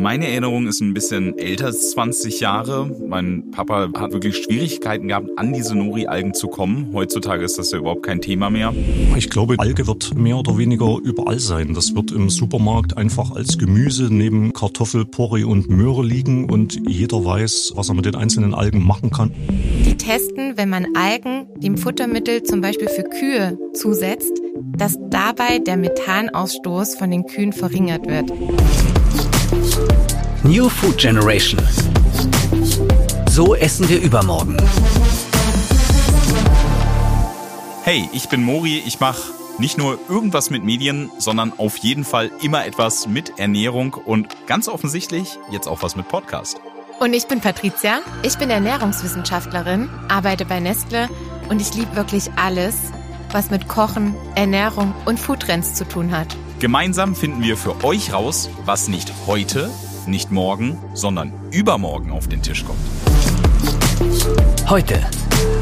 Meine Erinnerung ist ein bisschen älter als 20 Jahre. Mein Papa hat wirklich Schwierigkeiten gehabt, an diese Nori-Algen zu kommen. Heutzutage ist das ja überhaupt kein Thema mehr. Ich glaube, Alge wird mehr oder weniger überall sein. Das wird im Supermarkt einfach als Gemüse neben Kartoffel, Porree und Möhre liegen und jeder weiß, was er mit den einzelnen Algen machen kann. Die testen, wenn man Algen dem Futtermittel zum Beispiel für Kühe zusetzt, dass dabei der Methanausstoß von den Kühen verringert wird. New Food Generation. So essen wir übermorgen. Hey, ich bin Mori, ich mache nicht nur irgendwas mit Medien, sondern auf jeden Fall immer etwas mit Ernährung und ganz offensichtlich jetzt auch was mit Podcast. Und ich bin Patricia, ich bin Ernährungswissenschaftlerin, arbeite bei Nestle und ich liebe wirklich alles, was mit Kochen, Ernährung und Foodtrends zu tun hat. Gemeinsam finden wir für euch raus, was nicht heute, nicht morgen, sondern übermorgen auf den Tisch kommt. Heute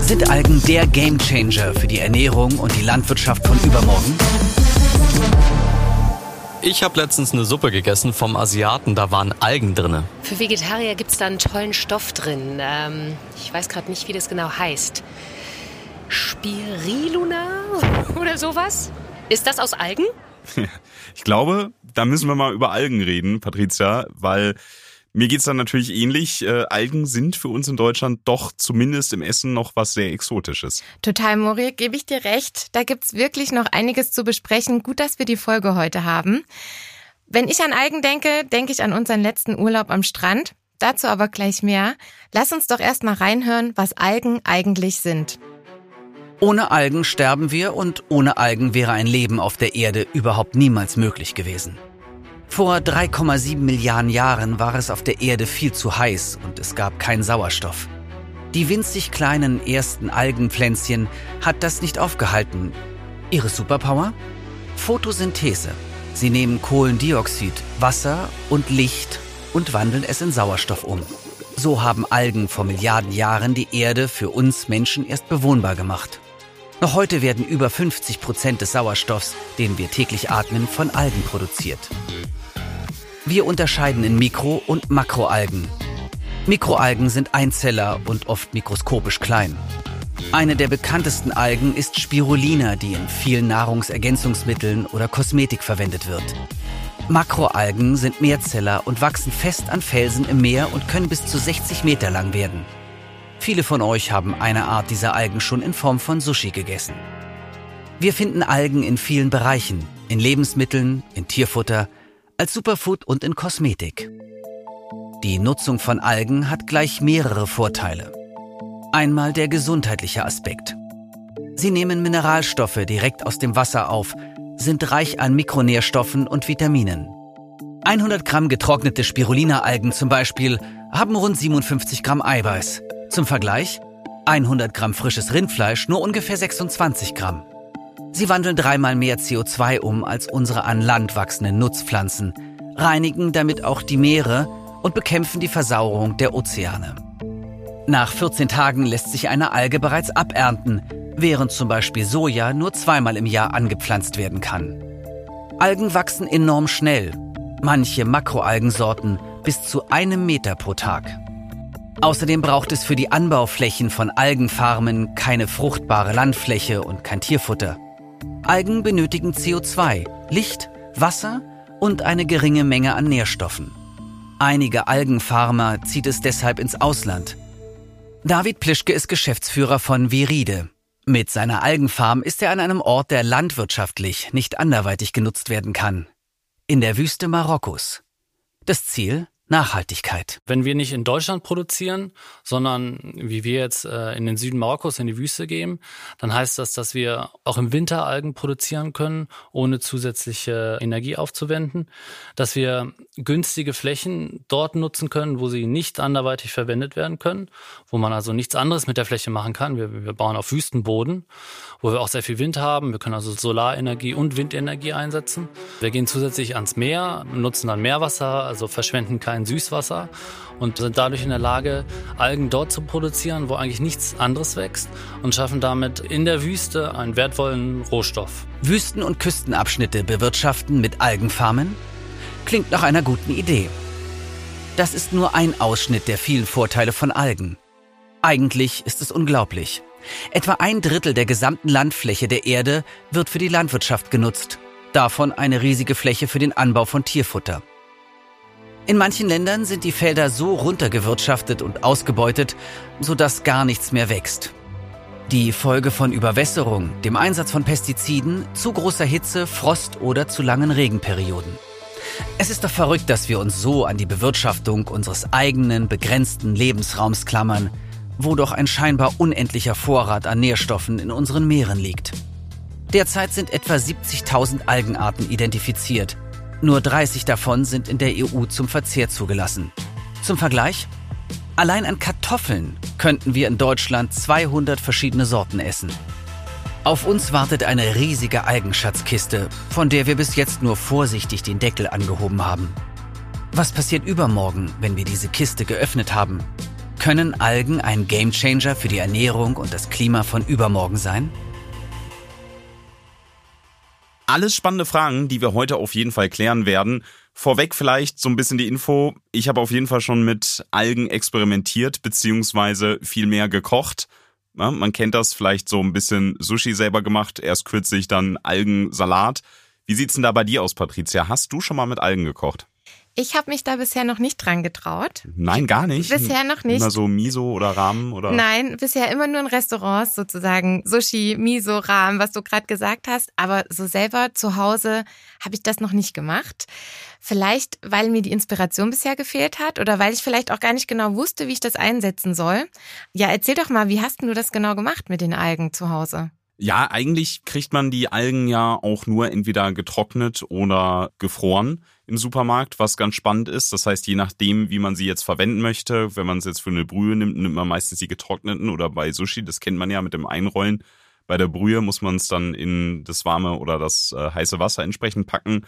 sind Algen der Gamechanger für die Ernährung und die Landwirtschaft von übermorgen. Ich habe letztens eine Suppe gegessen vom Asiaten, da waren Algen drinne. Für Vegetarier gibt es da einen tollen Stoff drin. Ähm, ich weiß gerade nicht, wie das genau heißt. Spirulina oder sowas? Ist das aus Algen? Ich glaube, da müssen wir mal über Algen reden, Patricia, weil mir geht's dann natürlich ähnlich. Äh, Algen sind für uns in Deutschland doch zumindest im Essen noch was sehr Exotisches. Total, Mori, gebe ich dir recht. Da gibt's wirklich noch einiges zu besprechen. Gut, dass wir die Folge heute haben. Wenn ich an Algen denke, denke ich an unseren letzten Urlaub am Strand. Dazu aber gleich mehr. Lass uns doch erst mal reinhören, was Algen eigentlich sind. Ohne Algen sterben wir und ohne Algen wäre ein Leben auf der Erde überhaupt niemals möglich gewesen. Vor 3,7 Milliarden Jahren war es auf der Erde viel zu heiß und es gab keinen Sauerstoff. Die winzig kleinen ersten Algenpflänzchen hat das nicht aufgehalten. Ihre Superpower? Photosynthese. Sie nehmen Kohlendioxid, Wasser und Licht und wandeln es in Sauerstoff um. So haben Algen vor Milliarden Jahren die Erde für uns Menschen erst bewohnbar gemacht. Noch heute werden über 50 Prozent des Sauerstoffs, den wir täglich atmen, von Algen produziert. Wir unterscheiden in Mikro- und Makroalgen. Mikroalgen sind Einzeller und oft mikroskopisch klein. Eine der bekanntesten Algen ist Spirulina, die in vielen Nahrungsergänzungsmitteln oder Kosmetik verwendet wird. Makroalgen sind Mehrzeller und wachsen fest an Felsen im Meer und können bis zu 60 Meter lang werden. Viele von euch haben eine Art dieser Algen schon in Form von Sushi gegessen. Wir finden Algen in vielen Bereichen, in Lebensmitteln, in Tierfutter, als Superfood und in Kosmetik. Die Nutzung von Algen hat gleich mehrere Vorteile. Einmal der gesundheitliche Aspekt. Sie nehmen Mineralstoffe direkt aus dem Wasser auf, sind reich an Mikronährstoffen und Vitaminen. 100 Gramm getrocknete Spirulina-Algen zum Beispiel haben rund 57 Gramm Eiweiß. Zum Vergleich, 100 Gramm frisches Rindfleisch nur ungefähr 26 Gramm. Sie wandeln dreimal mehr CO2 um als unsere an Land wachsenden Nutzpflanzen, reinigen damit auch die Meere und bekämpfen die Versauerung der Ozeane. Nach 14 Tagen lässt sich eine Alge bereits abernten, während zum Beispiel Soja nur zweimal im Jahr angepflanzt werden kann. Algen wachsen enorm schnell, manche Makroalgensorten bis zu einem Meter pro Tag. Außerdem braucht es für die Anbauflächen von Algenfarmen keine fruchtbare Landfläche und kein Tierfutter. Algen benötigen CO2, Licht, Wasser und eine geringe Menge an Nährstoffen. Einige Algenfarmer zieht es deshalb ins Ausland. David Plischke ist Geschäftsführer von Viride. Mit seiner Algenfarm ist er an einem Ort, der landwirtschaftlich nicht anderweitig genutzt werden kann. In der Wüste Marokkos. Das Ziel? Nachhaltigkeit. Wenn wir nicht in Deutschland produzieren, sondern wie wir jetzt äh, in den Süden Marokkos in die Wüste gehen, dann heißt das, dass wir auch im Winter Algen produzieren können, ohne zusätzliche Energie aufzuwenden, dass wir günstige Flächen dort nutzen können, wo sie nicht anderweitig verwendet werden können, wo man also nichts anderes mit der Fläche machen kann. Wir, wir bauen auf Wüstenboden, wo wir auch sehr viel Wind haben. Wir können also Solarenergie und Windenergie einsetzen. Wir gehen zusätzlich ans Meer, nutzen dann Meerwasser, also verschwenden kein kein Süßwasser und sind dadurch in der Lage, Algen dort zu produzieren, wo eigentlich nichts anderes wächst und schaffen damit in der Wüste einen wertvollen Rohstoff. Wüsten- und Küstenabschnitte bewirtschaften mit Algenfarmen? Klingt nach einer guten Idee. Das ist nur ein Ausschnitt der vielen Vorteile von Algen. Eigentlich ist es unglaublich. Etwa ein Drittel der gesamten Landfläche der Erde wird für die Landwirtschaft genutzt. Davon eine riesige Fläche für den Anbau von Tierfutter. In manchen Ländern sind die Felder so runtergewirtschaftet und ausgebeutet, sodass gar nichts mehr wächst. Die Folge von Überwässerung, dem Einsatz von Pestiziden, zu großer Hitze, Frost oder zu langen Regenperioden. Es ist doch verrückt, dass wir uns so an die Bewirtschaftung unseres eigenen begrenzten Lebensraums klammern, wo doch ein scheinbar unendlicher Vorrat an Nährstoffen in unseren Meeren liegt. Derzeit sind etwa 70.000 Algenarten identifiziert. Nur 30 davon sind in der EU zum Verzehr zugelassen. Zum Vergleich, allein an Kartoffeln könnten wir in Deutschland 200 verschiedene Sorten essen. Auf uns wartet eine riesige Algenschatzkiste, von der wir bis jetzt nur vorsichtig den Deckel angehoben haben. Was passiert übermorgen, wenn wir diese Kiste geöffnet haben? Können Algen ein Gamechanger für die Ernährung und das Klima von übermorgen sein? Alles spannende Fragen, die wir heute auf jeden Fall klären werden. Vorweg vielleicht so ein bisschen die Info. Ich habe auf jeden Fall schon mit Algen experimentiert, beziehungsweise viel mehr gekocht. Ja, man kennt das vielleicht so ein bisschen Sushi selber gemacht, erst kürzlich dann Algensalat. Wie sieht's denn da bei dir aus, Patricia? Hast du schon mal mit Algen gekocht? Ich habe mich da bisher noch nicht dran getraut. Nein, gar nicht. Bisher noch nicht. Immer so Miso oder Ramen oder? Nein, bisher immer nur in Restaurants sozusagen. Sushi, Miso, Ramen, was du gerade gesagt hast. Aber so selber zu Hause habe ich das noch nicht gemacht. Vielleicht, weil mir die Inspiration bisher gefehlt hat oder weil ich vielleicht auch gar nicht genau wusste, wie ich das einsetzen soll. Ja, erzähl doch mal, wie hast du das genau gemacht mit den Algen zu Hause? Ja, eigentlich kriegt man die Algen ja auch nur entweder getrocknet oder gefroren im Supermarkt, was ganz spannend ist. Das heißt, je nachdem, wie man sie jetzt verwenden möchte, wenn man es jetzt für eine Brühe nimmt, nimmt man meistens die getrockneten oder bei Sushi, das kennt man ja mit dem Einrollen. Bei der Brühe muss man es dann in das warme oder das äh, heiße Wasser entsprechend packen.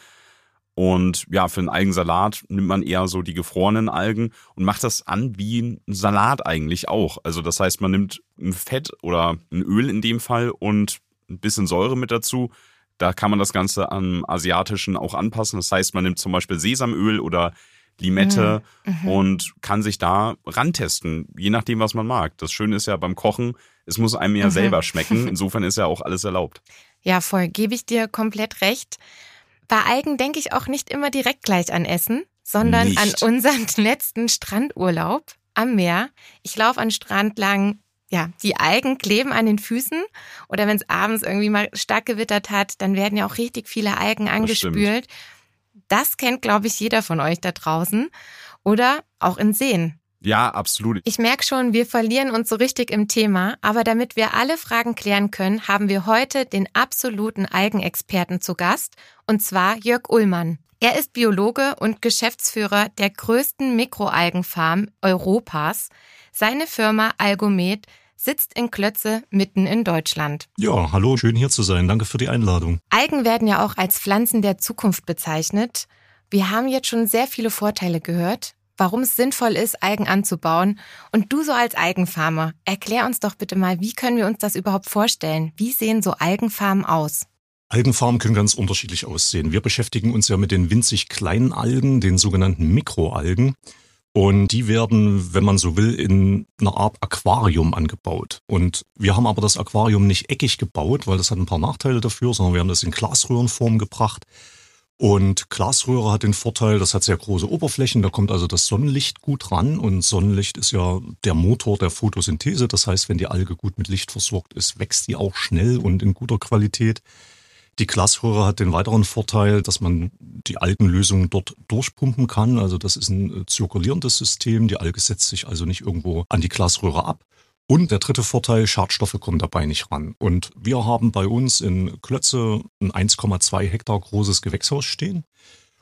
Und ja, für einen Algensalat nimmt man eher so die gefrorenen Algen und macht das an wie ein Salat eigentlich auch. Also das heißt, man nimmt ein Fett oder ein Öl in dem Fall und ein bisschen Säure mit dazu. Da kann man das Ganze am asiatischen auch anpassen. Das heißt, man nimmt zum Beispiel Sesamöl oder Limette mhm. mhm. und kann sich da rantesten, je nachdem, was man mag. Das Schöne ist ja beim Kochen, es muss einem ja mhm. selber schmecken. Insofern ist ja auch alles erlaubt. Ja, voll, gebe ich dir komplett recht. Bei Algen denke ich auch nicht immer direkt gleich an Essen, sondern nicht. an unseren letzten Strandurlaub am Meer. Ich laufe an Strand lang, ja, die Algen kleben an den Füßen oder wenn es abends irgendwie mal stark gewittert hat, dann werden ja auch richtig viele Algen angespült. Das, das kennt, glaube ich, jeder von euch da draußen oder auch in Seen. Ja, absolut. Ich merke schon, wir verlieren uns so richtig im Thema, aber damit wir alle Fragen klären können, haben wir heute den absoluten Algenexperten zu Gast, und zwar Jörg Ullmann. Er ist Biologe und Geschäftsführer der größten Mikroalgenfarm Europas. Seine Firma Algomet sitzt in Klötze mitten in Deutschland. Ja, hallo, schön hier zu sein. Danke für die Einladung. Algen werden ja auch als Pflanzen der Zukunft bezeichnet. Wir haben jetzt schon sehr viele Vorteile gehört warum es sinnvoll ist, Algen anzubauen. Und du so als Algenfarmer, erklär uns doch bitte mal, wie können wir uns das überhaupt vorstellen? Wie sehen so Algenfarmen aus? Algenfarmen können ganz unterschiedlich aussehen. Wir beschäftigen uns ja mit den winzig kleinen Algen, den sogenannten Mikroalgen. Und die werden, wenn man so will, in einer Art Aquarium angebaut. Und wir haben aber das Aquarium nicht eckig gebaut, weil das hat ein paar Nachteile dafür, sondern wir haben das in Glasröhrenform gebracht. Und Glasröhre hat den Vorteil, das hat sehr große Oberflächen, da kommt also das Sonnenlicht gut ran und Sonnenlicht ist ja der Motor der Photosynthese. Das heißt, wenn die Alge gut mit Licht versorgt ist, wächst die auch schnell und in guter Qualität. Die Glasröhre hat den weiteren Vorteil, dass man die Algenlösung dort durchpumpen kann. Also das ist ein zirkulierendes System. Die Alge setzt sich also nicht irgendwo an die Glasröhre ab. Und der dritte Vorteil, Schadstoffe kommen dabei nicht ran. Und wir haben bei uns in Klötze ein 1,2 Hektar großes Gewächshaus stehen.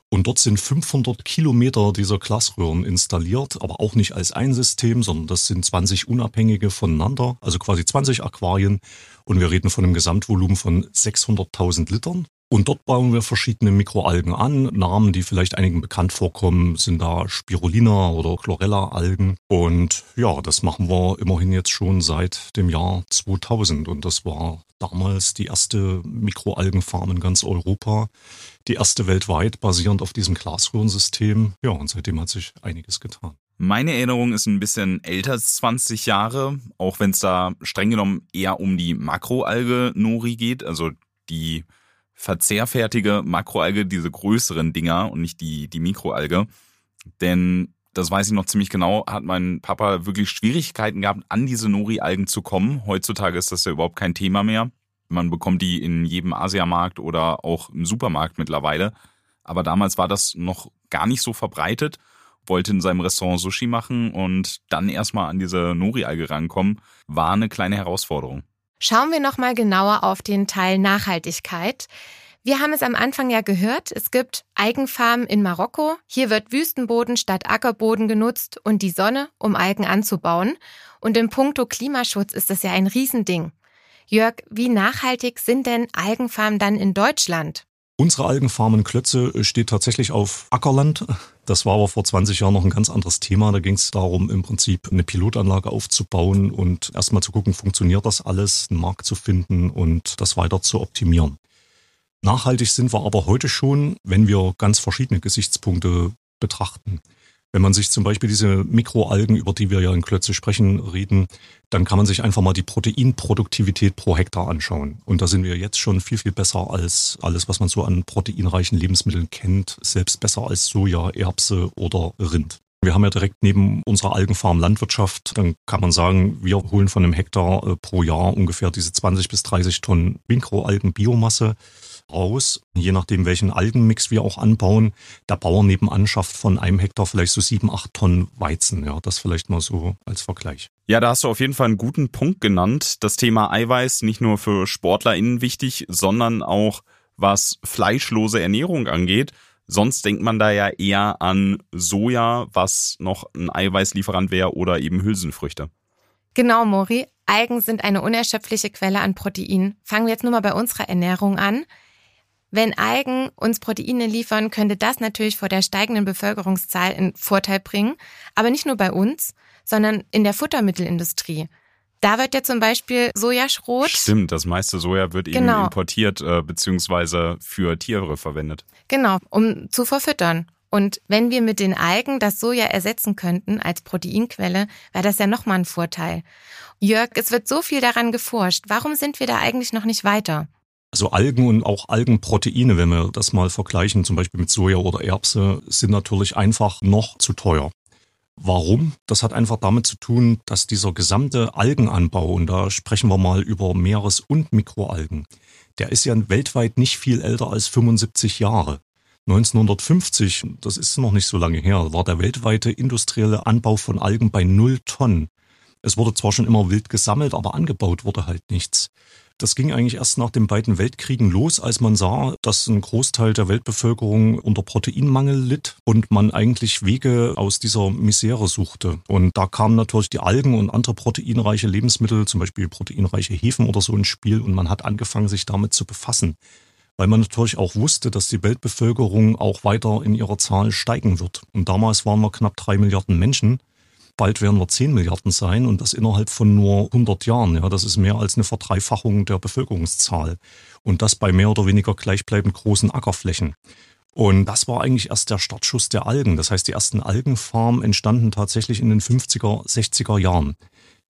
Und dort sind 500 Kilometer dieser Glasröhren installiert, aber auch nicht als ein System, sondern das sind 20 unabhängige voneinander, also quasi 20 Aquarien. Und wir reden von einem Gesamtvolumen von 600.000 Litern. Und dort bauen wir verschiedene Mikroalgen an. Namen, die vielleicht einigen bekannt vorkommen, sind da Spirulina oder Chlorella-Algen. Und ja, das machen wir immerhin jetzt schon seit dem Jahr 2000. Und das war damals die erste Mikroalgenfarm in ganz Europa. Die erste weltweit basierend auf diesem Glasröhrensystem. Ja, und seitdem hat sich einiges getan. Meine Erinnerung ist ein bisschen älter als 20 Jahre, auch wenn es da streng genommen eher um die Makroalge Nori geht, also die verzehrfertige Makroalge, diese größeren Dinger und nicht die, die Mikroalge. Denn das weiß ich noch ziemlich genau, hat mein Papa wirklich Schwierigkeiten gehabt, an diese Nori-Algen zu kommen. Heutzutage ist das ja überhaupt kein Thema mehr. Man bekommt die in jedem Asiamarkt oder auch im Supermarkt mittlerweile. Aber damals war das noch gar nicht so verbreitet. Wollte in seinem Restaurant Sushi machen und dann erstmal an diese Nori-Alge rankommen, war eine kleine Herausforderung. Schauen wir nochmal genauer auf den Teil Nachhaltigkeit. Wir haben es am Anfang ja gehört, es gibt Algenfarmen in Marokko. Hier wird Wüstenboden statt Ackerboden genutzt und die Sonne, um Algen anzubauen. Und im Punkto Klimaschutz ist das ja ein Riesending. Jörg, wie nachhaltig sind denn Algenfarmen dann in Deutschland? Unsere Algenfarm in Klötze steht tatsächlich auf Ackerland. Das war aber vor 20 Jahren noch ein ganz anderes Thema. Da ging es darum, im Prinzip eine Pilotanlage aufzubauen und erstmal zu gucken, funktioniert das alles, einen Markt zu finden und das weiter zu optimieren. Nachhaltig sind wir aber heute schon, wenn wir ganz verschiedene Gesichtspunkte betrachten. Wenn man sich zum Beispiel diese Mikroalgen, über die wir ja in Klötze sprechen, reden, dann kann man sich einfach mal die Proteinproduktivität pro Hektar anschauen. Und da sind wir jetzt schon viel, viel besser als alles, was man so an proteinreichen Lebensmitteln kennt, selbst besser als Soja, Erbse oder Rind. Wir haben ja direkt neben unserer Algenfarm Landwirtschaft, dann kann man sagen, wir holen von einem Hektar äh, pro Jahr ungefähr diese 20 bis 30 Tonnen Mikroalgen-Biomasse raus, je nachdem welchen Algenmix wir auch anbauen. Der Bauer nebenan schafft von einem Hektar vielleicht so sieben, acht Tonnen Weizen. Ja, das vielleicht mal so als Vergleich. Ja, da hast du auf jeden Fall einen guten Punkt genannt. Das Thema Eiweiß nicht nur für SportlerInnen wichtig, sondern auch was fleischlose Ernährung angeht. Sonst denkt man da ja eher an Soja, was noch ein Eiweißlieferant wäre, oder eben Hülsenfrüchte. Genau, Mori. Algen sind eine unerschöpfliche Quelle an Protein. Fangen wir jetzt nur mal bei unserer Ernährung an. Wenn Algen uns Proteine liefern, könnte das natürlich vor der steigenden Bevölkerungszahl einen Vorteil bringen. Aber nicht nur bei uns, sondern in der Futtermittelindustrie. Da wird ja zum Beispiel Sojaschrot. Stimmt, das meiste Soja wird eben genau. importiert äh, beziehungsweise für Tiere verwendet. Genau, um zu verfüttern. Und wenn wir mit den Algen das Soja ersetzen könnten als Proteinquelle, wäre das ja nochmal ein Vorteil. Jörg, es wird so viel daran geforscht. Warum sind wir da eigentlich noch nicht weiter? Also Algen und auch Algenproteine, wenn wir das mal vergleichen, zum Beispiel mit Soja oder Erbse, sind natürlich einfach noch zu teuer. Warum? Das hat einfach damit zu tun, dass dieser gesamte Algenanbau, und da sprechen wir mal über Meeres- und Mikroalgen, der ist ja weltweit nicht viel älter als 75 Jahre. 1950, das ist noch nicht so lange her, war der weltweite industrielle Anbau von Algen bei null Tonnen. Es wurde zwar schon immer wild gesammelt, aber angebaut wurde halt nichts. Das ging eigentlich erst nach den beiden Weltkriegen los, als man sah, dass ein Großteil der Weltbevölkerung unter Proteinmangel litt und man eigentlich Wege aus dieser Misere suchte. Und da kamen natürlich die Algen und andere proteinreiche Lebensmittel, zum Beispiel proteinreiche Hefen oder so ins Spiel und man hat angefangen, sich damit zu befassen. Weil man natürlich auch wusste, dass die Weltbevölkerung auch weiter in ihrer Zahl steigen wird. Und damals waren wir knapp drei Milliarden Menschen. Bald werden wir 10 Milliarden sein und das innerhalb von nur 100 Jahren. Ja, das ist mehr als eine Verdreifachung der Bevölkerungszahl. Und das bei mehr oder weniger gleichbleibend großen Ackerflächen. Und das war eigentlich erst der Startschuss der Algen. Das heißt, die ersten Algenfarmen entstanden tatsächlich in den 50er, 60er Jahren.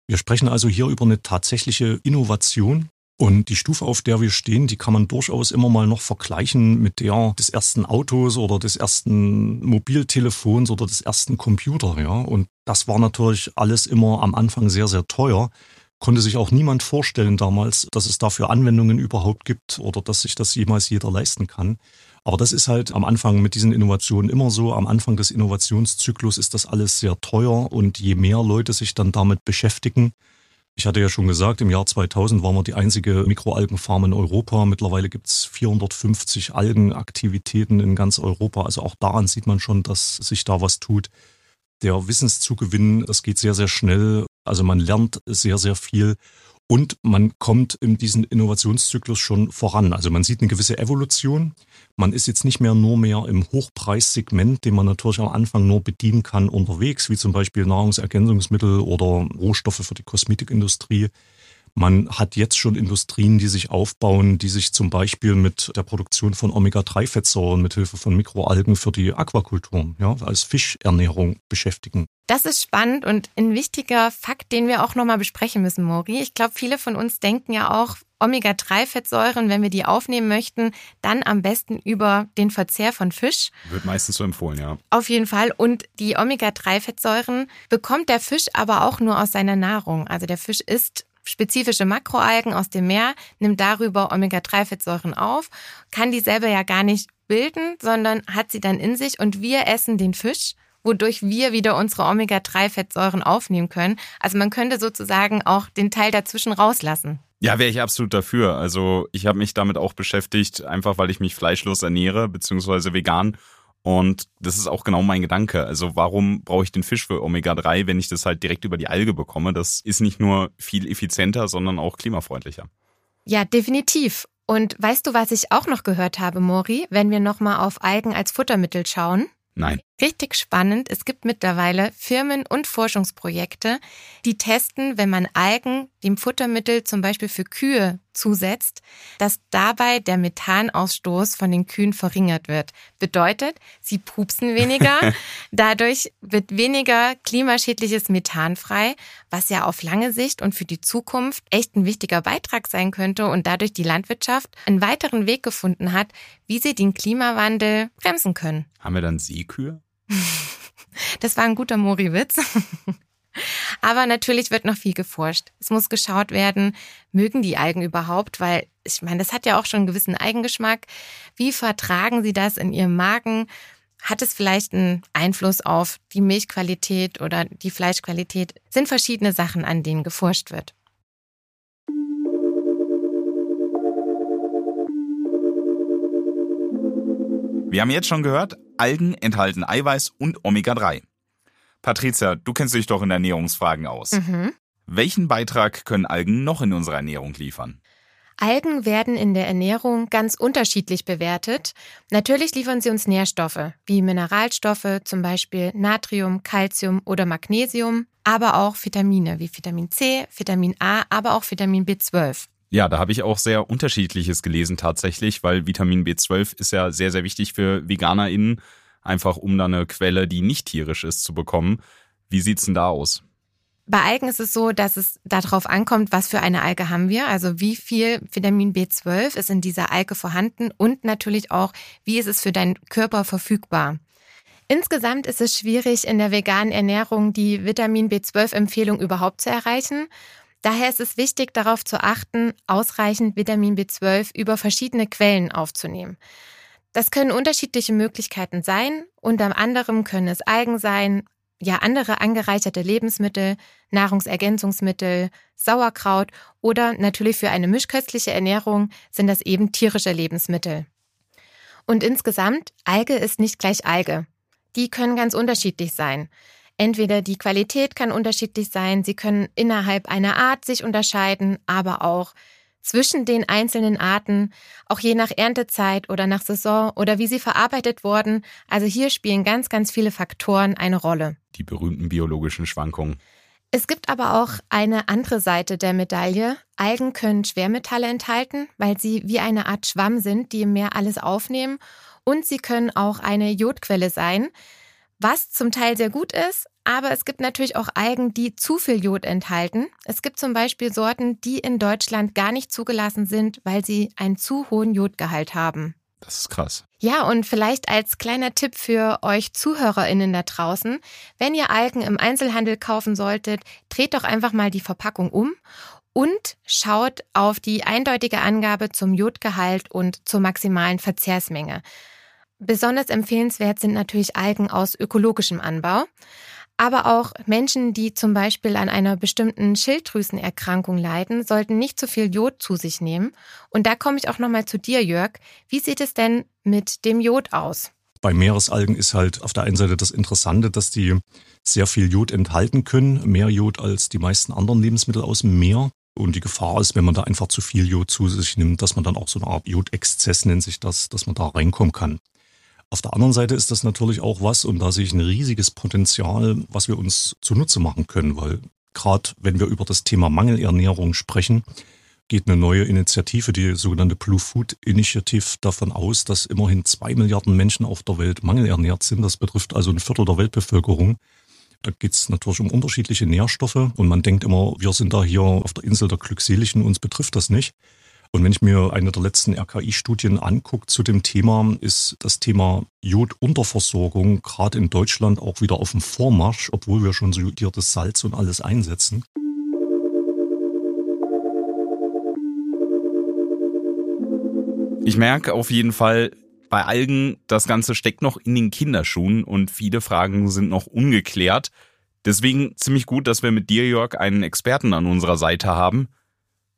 Wir sprechen also hier über eine tatsächliche Innovation, und die Stufe, auf der wir stehen, die kann man durchaus immer mal noch vergleichen mit der des ersten Autos oder des ersten Mobiltelefons oder des ersten Computer, ja. Und das war natürlich alles immer am Anfang sehr, sehr teuer. Konnte sich auch niemand vorstellen damals, dass es dafür Anwendungen überhaupt gibt oder dass sich das jemals jeder leisten kann. Aber das ist halt am Anfang mit diesen Innovationen immer so. Am Anfang des Innovationszyklus ist das alles sehr teuer und je mehr Leute sich dann damit beschäftigen, ich hatte ja schon gesagt, im Jahr 2000 waren wir die einzige Mikroalgenfarm in Europa. Mittlerweile gibt es 450 Algenaktivitäten in ganz Europa. Also auch daran sieht man schon, dass sich da was tut. Der Wissenszugewinn, das geht sehr, sehr schnell. Also man lernt sehr, sehr viel. Und man kommt in diesem Innovationszyklus schon voran. Also man sieht eine gewisse Evolution. Man ist jetzt nicht mehr nur mehr im Hochpreissegment, den man natürlich am Anfang nur bedienen kann unterwegs, wie zum Beispiel Nahrungsergänzungsmittel oder Rohstoffe für die Kosmetikindustrie. Man hat jetzt schon Industrien, die sich aufbauen, die sich zum Beispiel mit der Produktion von Omega-3-Fettsäuren mithilfe von Mikroalgen für die Aquakultur, ja, als Fischernährung beschäftigen. Das ist spannend und ein wichtiger Fakt, den wir auch nochmal besprechen müssen, Mori. Ich glaube, viele von uns denken ja auch, Omega-3-Fettsäuren, wenn wir die aufnehmen möchten, dann am besten über den Verzehr von Fisch. Wird meistens so empfohlen, ja. Auf jeden Fall. Und die Omega-3-Fettsäuren bekommt der Fisch aber auch nur aus seiner Nahrung. Also der Fisch isst spezifische Makroalgen aus dem Meer, nimmt darüber Omega-3-Fettsäuren auf, kann die selber ja gar nicht bilden, sondern hat sie dann in sich und wir essen den Fisch, wodurch wir wieder unsere Omega-3-Fettsäuren aufnehmen können. Also man könnte sozusagen auch den Teil dazwischen rauslassen. Ja, wäre ich absolut dafür. Also ich habe mich damit auch beschäftigt, einfach weil ich mich fleischlos ernähre, beziehungsweise vegan und das ist auch genau mein Gedanke. Also warum brauche ich den Fisch für Omega-3, wenn ich das halt direkt über die Alge bekomme? Das ist nicht nur viel effizienter, sondern auch klimafreundlicher. Ja, definitiv. Und weißt du, was ich auch noch gehört habe, Mori, wenn wir nochmal auf Algen als Futtermittel schauen? Nein. Richtig spannend. Es gibt mittlerweile Firmen und Forschungsprojekte, die testen, wenn man Algen dem Futtermittel zum Beispiel für Kühe zusetzt, dass dabei der Methanausstoß von den Kühen verringert wird. Bedeutet, sie pupsen weniger, dadurch wird weniger klimaschädliches Methan frei, was ja auf lange Sicht und für die Zukunft echt ein wichtiger Beitrag sein könnte und dadurch die Landwirtschaft einen weiteren Weg gefunden hat, wie sie den Klimawandel bremsen können. Haben wir dann Seekühe? Das war ein guter Mori-Witz. Aber natürlich wird noch viel geforscht. Es muss geschaut werden, mögen die Algen überhaupt, weil ich meine, das hat ja auch schon einen gewissen Eigengeschmack. Wie vertragen sie das in ihrem Magen? Hat es vielleicht einen Einfluss auf die Milchqualität oder die Fleischqualität? Sind verschiedene Sachen, an denen geforscht wird. Wir haben jetzt schon gehört, Algen enthalten Eiweiß und Omega-3. Patricia, du kennst dich doch in Ernährungsfragen aus. Mhm. Welchen Beitrag können Algen noch in unserer Ernährung liefern? Algen werden in der Ernährung ganz unterschiedlich bewertet. Natürlich liefern sie uns Nährstoffe wie Mineralstoffe, zum Beispiel Natrium, Calcium oder Magnesium, aber auch Vitamine wie Vitamin C, Vitamin A, aber auch Vitamin B12. Ja, da habe ich auch sehr unterschiedliches gelesen tatsächlich, weil Vitamin B12 ist ja sehr, sehr wichtig für VeganerInnen, einfach um da eine Quelle, die nicht tierisch ist, zu bekommen. Wie sieht's denn da aus? Bei Algen ist es so, dass es darauf ankommt, was für eine Alge haben wir, also wie viel Vitamin B12 ist in dieser Alge vorhanden und natürlich auch, wie ist es für deinen Körper verfügbar. Insgesamt ist es schwierig, in der veganen Ernährung die Vitamin B12-Empfehlung überhaupt zu erreichen. Daher ist es wichtig, darauf zu achten, ausreichend Vitamin B12 über verschiedene Quellen aufzunehmen. Das können unterschiedliche Möglichkeiten sein. Unter anderem können es Algen sein, ja andere angereicherte Lebensmittel, Nahrungsergänzungsmittel, Sauerkraut oder natürlich für eine mischköstliche Ernährung sind das eben tierische Lebensmittel. Und insgesamt, Alge ist nicht gleich Alge. Die können ganz unterschiedlich sein. Entweder die Qualität kann unterschiedlich sein, sie können innerhalb einer Art sich unterscheiden, aber auch zwischen den einzelnen Arten, auch je nach Erntezeit oder nach Saison oder wie sie verarbeitet wurden. Also hier spielen ganz, ganz viele Faktoren eine Rolle. Die berühmten biologischen Schwankungen. Es gibt aber auch eine andere Seite der Medaille. Algen können Schwermetalle enthalten, weil sie wie eine Art Schwamm sind, die im Meer alles aufnehmen. Und sie können auch eine Jodquelle sein was zum Teil sehr gut ist, aber es gibt natürlich auch Algen, die zu viel Jod enthalten. Es gibt zum Beispiel Sorten, die in Deutschland gar nicht zugelassen sind, weil sie einen zu hohen Jodgehalt haben. Das ist krass. Ja, und vielleicht als kleiner Tipp für euch ZuhörerInnen da draußen, wenn ihr Algen im Einzelhandel kaufen solltet, dreht doch einfach mal die Verpackung um und schaut auf die eindeutige Angabe zum Jodgehalt und zur maximalen Verzehrsmenge. Besonders empfehlenswert sind natürlich Algen aus ökologischem Anbau. Aber auch Menschen, die zum Beispiel an einer bestimmten Schilddrüsenerkrankung leiden, sollten nicht zu viel Jod zu sich nehmen. Und da komme ich auch nochmal zu dir, Jörg. Wie sieht es denn mit dem Jod aus? Bei Meeresalgen ist halt auf der einen Seite das Interessante, dass die sehr viel Jod enthalten können, mehr Jod als die meisten anderen Lebensmittel aus dem Meer. Und die Gefahr ist, wenn man da einfach zu viel Jod zu sich nimmt, dass man dann auch so eine Art Jodexzess nennt sich das, dass man da reinkommen kann. Auf der anderen Seite ist das natürlich auch was, und da sehe ich ein riesiges Potenzial, was wir uns zunutze machen können, weil gerade wenn wir über das Thema Mangelernährung sprechen, geht eine neue Initiative, die sogenannte Blue Food Initiative, davon aus, dass immerhin zwei Milliarden Menschen auf der Welt mangelernährt sind. Das betrifft also ein Viertel der Weltbevölkerung. Da geht es natürlich um unterschiedliche Nährstoffe und man denkt immer, wir sind da hier auf der Insel der Glückseligen, uns betrifft das nicht. Und wenn ich mir eine der letzten RKI-Studien angucke zu dem Thema, ist das Thema Jodunterversorgung gerade in Deutschland auch wieder auf dem Vormarsch, obwohl wir schon so jodiertes Salz und alles einsetzen. Ich merke auf jeden Fall, bei Algen, das Ganze steckt noch in den Kinderschuhen und viele Fragen sind noch ungeklärt. Deswegen ziemlich gut, dass wir mit dir, Jörg, einen Experten an unserer Seite haben.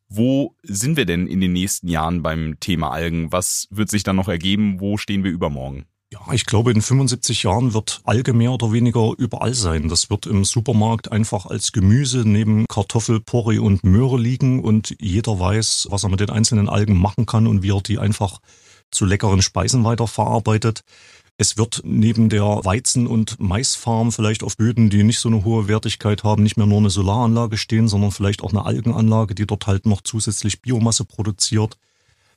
Wo sind wir denn in den nächsten Jahren beim Thema Algen? Was wird sich dann noch ergeben? Wo stehen wir übermorgen? Ja, ich glaube, in 75 Jahren wird Alge mehr oder weniger überall sein. Das wird im Supermarkt einfach als Gemüse neben Kartoffel, Porree und Möhre liegen und jeder weiß, was er mit den einzelnen Algen machen kann und wie er die einfach zu leckeren Speisen weiterverarbeitet. Es wird neben der Weizen- und Maisfarm vielleicht auf Böden, die nicht so eine hohe Wertigkeit haben, nicht mehr nur eine Solaranlage stehen, sondern vielleicht auch eine Algenanlage, die dort halt noch zusätzlich Biomasse produziert.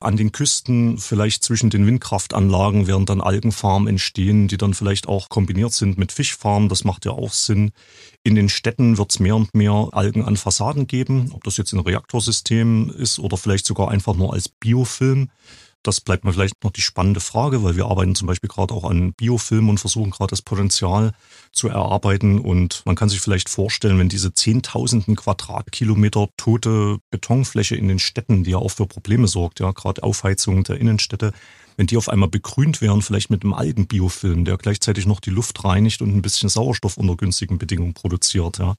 An den Küsten, vielleicht zwischen den Windkraftanlagen, werden dann Algenfarmen entstehen, die dann vielleicht auch kombiniert sind mit Fischfarmen. Das macht ja auch Sinn. In den Städten wird es mehr und mehr Algen an Fassaden geben, ob das jetzt ein Reaktorsystem ist oder vielleicht sogar einfach nur als Biofilm. Das bleibt mir vielleicht noch die spannende Frage, weil wir arbeiten zum Beispiel gerade auch an Biofilmen und versuchen gerade das Potenzial zu erarbeiten. Und man kann sich vielleicht vorstellen, wenn diese Zehntausenden Quadratkilometer tote Betonfläche in den Städten, die ja auch für Probleme sorgt, ja, gerade Aufheizung der Innenstädte, wenn die auf einmal begrünt wären, vielleicht mit einem Algenbiofilm, der gleichzeitig noch die Luft reinigt und ein bisschen Sauerstoff unter günstigen Bedingungen produziert, ja,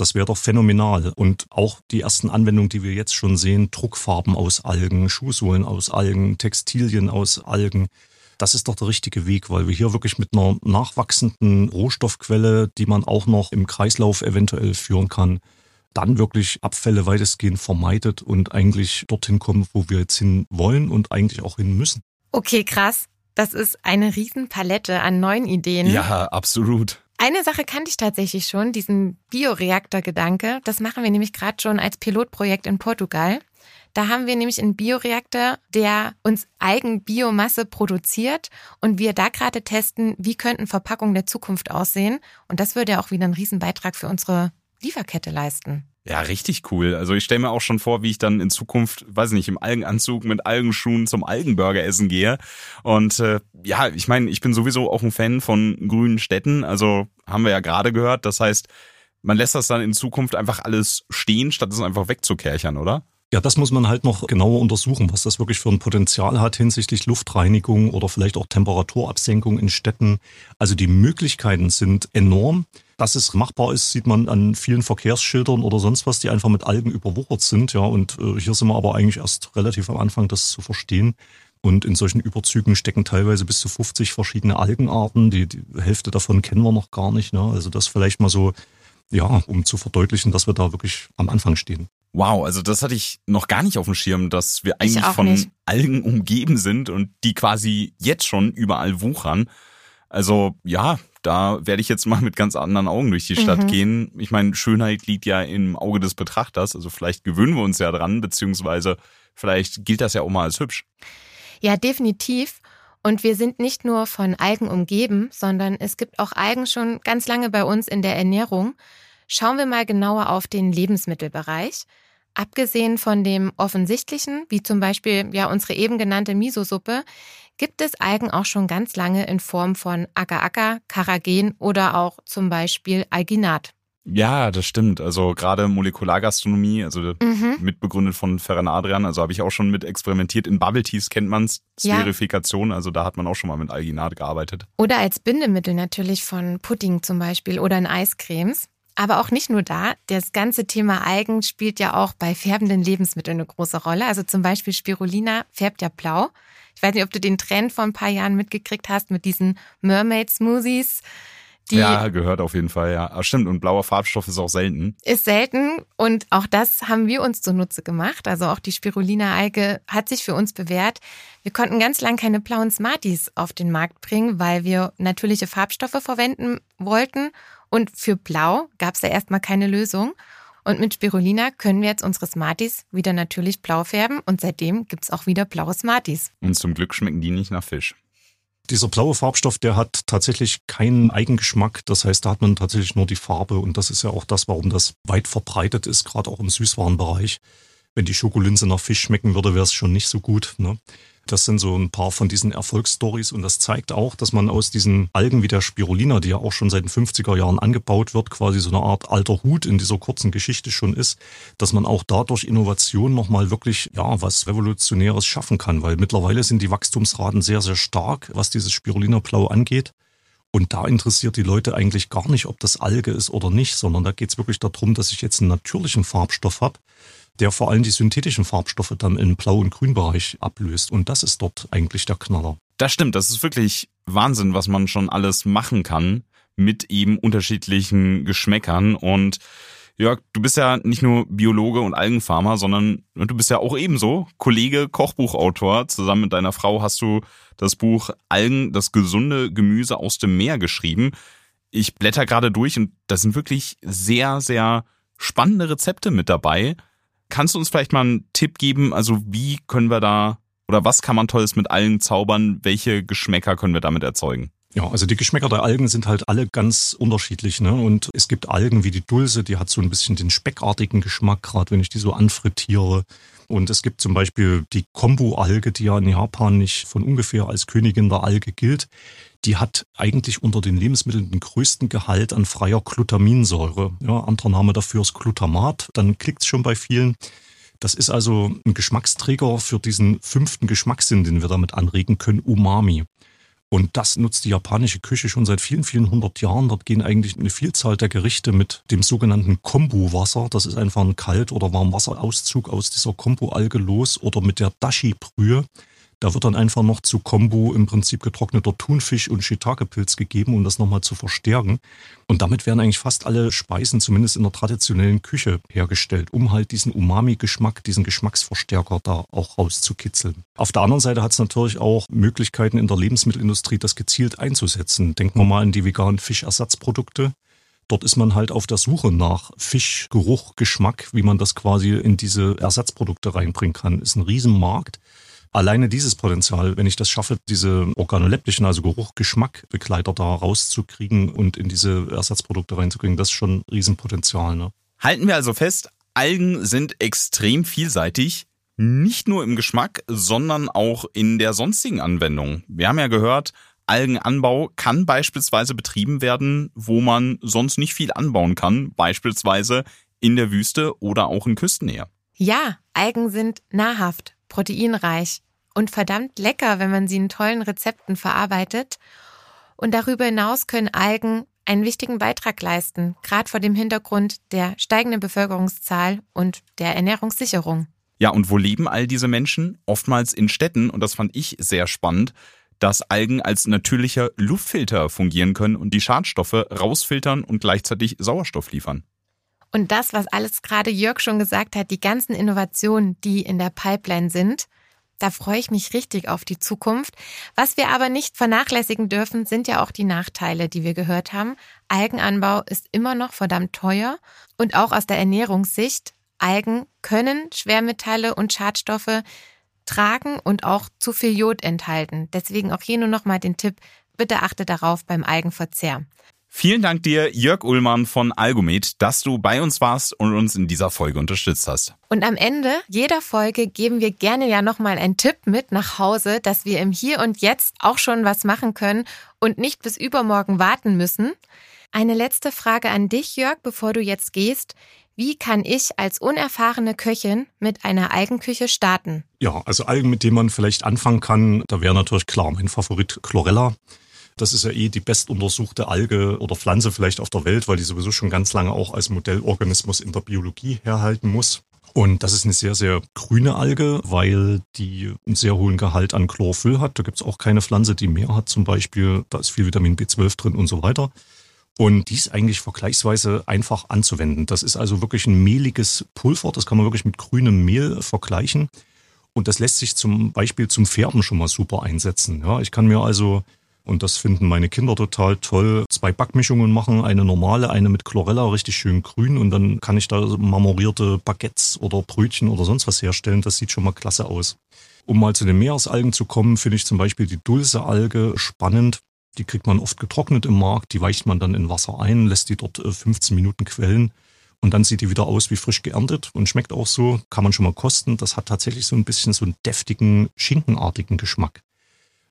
das wäre doch phänomenal. Und auch die ersten Anwendungen, die wir jetzt schon sehen, Druckfarben aus Algen, Schuhsohlen aus Algen, Textilien aus Algen, das ist doch der richtige Weg, weil wir hier wirklich mit einer nachwachsenden Rohstoffquelle, die man auch noch im Kreislauf eventuell führen kann, dann wirklich Abfälle weitestgehend vermeidet und eigentlich dorthin kommen, wo wir jetzt hin wollen und eigentlich auch hin müssen. Okay, krass. Das ist eine Riesenpalette an neuen Ideen. Ja, absolut. Eine Sache kannte ich tatsächlich schon, diesen Bioreaktor-Gedanke. Das machen wir nämlich gerade schon als Pilotprojekt in Portugal. Da haben wir nämlich einen Bioreaktor, der uns Eigenbiomasse produziert und wir da gerade testen, wie könnten Verpackungen der Zukunft aussehen. Und das würde ja auch wieder einen Riesenbeitrag für unsere Lieferkette leisten. Ja, richtig cool. Also ich stelle mir auch schon vor, wie ich dann in Zukunft, weiß ich nicht, im Algenanzug mit Algenschuhen zum Algenburger essen gehe. Und äh, ja, ich meine, ich bin sowieso auch ein Fan von grünen Städten. Also haben wir ja gerade gehört. Das heißt, man lässt das dann in Zukunft einfach alles stehen, statt es einfach wegzukerchern, oder? Ja, das muss man halt noch genauer untersuchen, was das wirklich für ein Potenzial hat hinsichtlich Luftreinigung oder vielleicht auch Temperaturabsenkung in Städten. Also die Möglichkeiten sind enorm. Dass es machbar ist, sieht man an vielen Verkehrsschildern oder sonst was, die einfach mit Algen überwuchert sind. Ja, und äh, hier sind wir aber eigentlich erst relativ am Anfang, das zu verstehen. Und in solchen Überzügen stecken teilweise bis zu 50 verschiedene Algenarten. Die, die Hälfte davon kennen wir noch gar nicht. Ne? Also das vielleicht mal so, ja, um zu verdeutlichen, dass wir da wirklich am Anfang stehen. Wow, also das hatte ich noch gar nicht auf dem Schirm, dass wir eigentlich von nicht. Algen umgeben sind und die quasi jetzt schon überall wuchern. Also ja, da werde ich jetzt mal mit ganz anderen Augen durch die Stadt Mhm. gehen. Ich meine, Schönheit liegt ja im Auge des Betrachters, also vielleicht gewöhnen wir uns ja dran, beziehungsweise vielleicht gilt das ja auch mal als hübsch. Ja, definitiv. Und wir sind nicht nur von Algen umgeben, sondern es gibt auch Algen schon ganz lange bei uns in der Ernährung. Schauen wir mal genauer auf den Lebensmittelbereich. Abgesehen von dem offensichtlichen, wie zum Beispiel ja unsere eben genannte Miso-Suppe, gibt es Algen auch schon ganz lange in Form von Agar-Agar, Karagen oder auch zum Beispiel Alginat. Ja, das stimmt. Also gerade Molekulargastronomie, also Mhm. mitbegründet von Ferran Adrian, also habe ich auch schon mit experimentiert. In Bubble Teas kennt man's, Ja. Spherifikation, also da hat man auch schon mal mit Alginat gearbeitet. Oder als Bindemittel natürlich von Pudding zum Beispiel oder in Eiscremes. Aber auch nicht nur da. Das ganze Thema Algen spielt ja auch bei färbenden Lebensmitteln eine große Rolle. Also zum Beispiel Spirulina färbt ja blau. Ich weiß nicht, ob du den Trend vor ein paar Jahren mitgekriegt hast mit diesen Mermaid-Smoothies. Die ja, gehört auf jeden Fall, ja. Aber stimmt, und blauer Farbstoff ist auch selten. Ist selten und auch das haben wir uns zunutze gemacht. Also auch die Spirulina-Alge hat sich für uns bewährt. Wir konnten ganz lang keine blauen Smarties auf den Markt bringen, weil wir natürliche Farbstoffe verwenden wollten. Und für Blau gab es da erstmal keine Lösung. Und mit Spirulina können wir jetzt unsere Smarties wieder natürlich blau färben und seitdem gibt's auch wieder blaue Smarties. Und zum Glück schmecken die nicht nach Fisch. Dieser blaue Farbstoff, der hat tatsächlich keinen Eigengeschmack. Das heißt, da hat man tatsächlich nur die Farbe. Und das ist ja auch das, warum das weit verbreitet ist, gerade auch im Süßwarenbereich. Wenn die Schokolinse nach Fisch schmecken würde, wäre es schon nicht so gut. Ne? Das sind so ein paar von diesen Erfolgsstories und das zeigt auch, dass man aus diesen Algen wie der Spirulina, die ja auch schon seit den 50er Jahren angebaut wird, quasi so eine Art alter Hut in dieser kurzen Geschichte schon ist, dass man auch dadurch Innovation nochmal wirklich, ja, was Revolutionäres schaffen kann, weil mittlerweile sind die Wachstumsraten sehr, sehr stark, was dieses Spirulina-Blau angeht. Und da interessiert die Leute eigentlich gar nicht, ob das Alge ist oder nicht, sondern da geht es wirklich darum, dass ich jetzt einen natürlichen Farbstoff habe, der vor allem die synthetischen Farbstoffe dann im Blau- und Grünbereich ablöst. Und das ist dort eigentlich der Knaller. Das stimmt, das ist wirklich Wahnsinn, was man schon alles machen kann mit eben unterschiedlichen Geschmäckern. Und Jörg, du bist ja nicht nur Biologe und Algenfarmer, sondern du bist ja auch ebenso Kollege, Kochbuchautor. Zusammen mit deiner Frau hast du das Buch Algen, das gesunde Gemüse aus dem Meer geschrieben. Ich blätter gerade durch und da sind wirklich sehr, sehr spannende Rezepte mit dabei. Kannst du uns vielleicht mal einen Tipp geben? Also wie können wir da oder was kann man Tolles mit Algen zaubern? Welche Geschmäcker können wir damit erzeugen? Ja, also die Geschmäcker der Algen sind halt alle ganz unterschiedlich. Ne? Und es gibt Algen wie die Dulse, die hat so ein bisschen den speckartigen Geschmack, gerade wenn ich die so anfrittiere. Und es gibt zum Beispiel die Kombu-Alge, die ja in Japan nicht von ungefähr als Königin der Alge gilt. Die hat eigentlich unter den Lebensmitteln den größten Gehalt an freier Glutaminsäure. Ja, anderer Name dafür ist Glutamat. Dann klickt es schon bei vielen. Das ist also ein Geschmacksträger für diesen fünften Geschmackssinn, den wir damit anregen können, Umami. Und das nutzt die japanische Küche schon seit vielen, vielen hundert Jahren. Dort gehen eigentlich eine Vielzahl der Gerichte mit dem sogenannten Kombu-Wasser. Das ist einfach ein Kalt- oder Warmwasserauszug aus dieser Kombu-Alge los oder mit der Dashi-Brühe. Da wird dann einfach noch zu Kombu im Prinzip getrockneter Thunfisch und Shiitake-Pilz gegeben, um das nochmal zu verstärken. Und damit werden eigentlich fast alle Speisen, zumindest in der traditionellen Küche, hergestellt, um halt diesen Umami-Geschmack, diesen Geschmacksverstärker da auch rauszukitzeln. Auf der anderen Seite hat es natürlich auch Möglichkeiten in der Lebensmittelindustrie, das gezielt einzusetzen. Denken wir mal an die veganen Fischersatzprodukte. Dort ist man halt auf der Suche nach Fischgeruch, Geschmack, wie man das quasi in diese Ersatzprodukte reinbringen kann. Ist ein Riesenmarkt. Alleine dieses Potenzial, wenn ich das schaffe, diese organoleptischen, also Geruch, Geschmack, Begleiter da rauszukriegen und in diese Ersatzprodukte reinzukriegen, das ist schon ein Riesenpotenzial. Ne? Halten wir also fest, Algen sind extrem vielseitig, nicht nur im Geschmack, sondern auch in der sonstigen Anwendung. Wir haben ja gehört, Algenanbau kann beispielsweise betrieben werden, wo man sonst nicht viel anbauen kann, beispielsweise in der Wüste oder auch in Küstennähe. Ja, Algen sind nahrhaft, proteinreich und verdammt lecker, wenn man sie in tollen Rezepten verarbeitet. Und darüber hinaus können Algen einen wichtigen Beitrag leisten, gerade vor dem Hintergrund der steigenden Bevölkerungszahl und der Ernährungssicherung. Ja, und wo leben all diese Menschen? Oftmals in Städten, und das fand ich sehr spannend, dass Algen als natürlicher Luftfilter fungieren können und die Schadstoffe rausfiltern und gleichzeitig Sauerstoff liefern. Und das, was alles gerade Jörg schon gesagt hat, die ganzen Innovationen, die in der Pipeline sind, da freue ich mich richtig auf die Zukunft. Was wir aber nicht vernachlässigen dürfen, sind ja auch die Nachteile, die wir gehört haben. Algenanbau ist immer noch verdammt teuer und auch aus der Ernährungssicht. Algen können Schwermetalle und Schadstoffe tragen und auch zu viel Jod enthalten. Deswegen auch hier nur noch mal den Tipp, bitte achte darauf beim Algenverzehr. Vielen Dank dir, Jörg Ullmann von Algomet, dass du bei uns warst und uns in dieser Folge unterstützt hast. Und am Ende jeder Folge geben wir gerne ja nochmal einen Tipp mit nach Hause, dass wir im Hier und Jetzt auch schon was machen können und nicht bis übermorgen warten müssen. Eine letzte Frage an dich, Jörg, bevor du jetzt gehst. Wie kann ich als unerfahrene Köchin mit einer Algenküche starten? Ja, also Algen, mit denen man vielleicht anfangen kann, da wäre natürlich klar mein Favorit Chlorella. Das ist ja eh die bestuntersuchte Alge oder Pflanze vielleicht auf der Welt, weil die sowieso schon ganz lange auch als Modellorganismus in der Biologie herhalten muss. Und das ist eine sehr, sehr grüne Alge, weil die einen sehr hohen Gehalt an Chlorophyll hat. Da gibt es auch keine Pflanze, die mehr hat zum Beispiel. Da ist viel Vitamin B12 drin und so weiter. Und die ist eigentlich vergleichsweise einfach anzuwenden. Das ist also wirklich ein mehliges Pulver. Das kann man wirklich mit grünem Mehl vergleichen. Und das lässt sich zum Beispiel zum Färben schon mal super einsetzen. Ja, ich kann mir also, und das finden meine Kinder total toll, zwei Backmischungen machen. Eine normale, eine mit Chlorella, richtig schön grün. Und dann kann ich da marmorierte Baguettes oder Brötchen oder sonst was herstellen. Das sieht schon mal klasse aus. Um mal zu den Meeresalgen zu kommen, finde ich zum Beispiel die Dulce-Alge spannend. Die kriegt man oft getrocknet im Markt, die weicht man dann in Wasser ein, lässt die dort 15 äh, Minuten quellen und dann sieht die wieder aus wie frisch geerntet und schmeckt auch so, kann man schon mal kosten. Das hat tatsächlich so ein bisschen so einen deftigen, schinkenartigen Geschmack.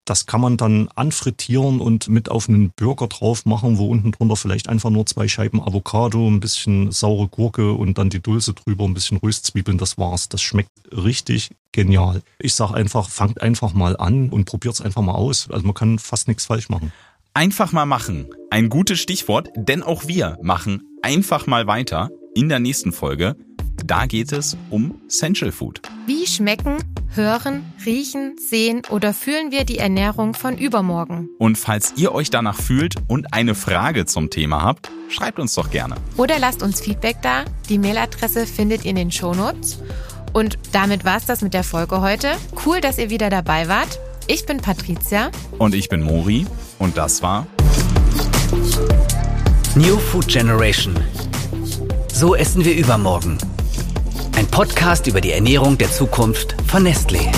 Das kann man dann anfrittieren und mit auf einen Burger drauf machen, wo unten drunter vielleicht einfach nur zwei Scheiben Avocado, ein bisschen saure Gurke und dann die Dulce drüber, ein bisschen Röstzwiebeln, das war's. Das schmeckt richtig genial. Ich sage einfach, fangt einfach mal an und probiert's einfach mal aus. Also man kann fast nichts falsch machen. Einfach mal machen. Ein gutes Stichwort, denn auch wir machen einfach mal weiter in der nächsten Folge. Da geht es um Essential Food. Wie schmecken, hören, riechen, sehen oder fühlen wir die Ernährung von übermorgen? Und falls ihr euch danach fühlt und eine Frage zum Thema habt, schreibt uns doch gerne. Oder lasst uns Feedback da. Die Mailadresse findet ihr in den Shownotes. Und damit war's das mit der Folge heute. Cool, dass ihr wieder dabei wart. Ich bin Patricia. Und ich bin Mori. Und das war New Food Generation. So essen wir übermorgen. Podcast über die Ernährung der Zukunft von Nestlé.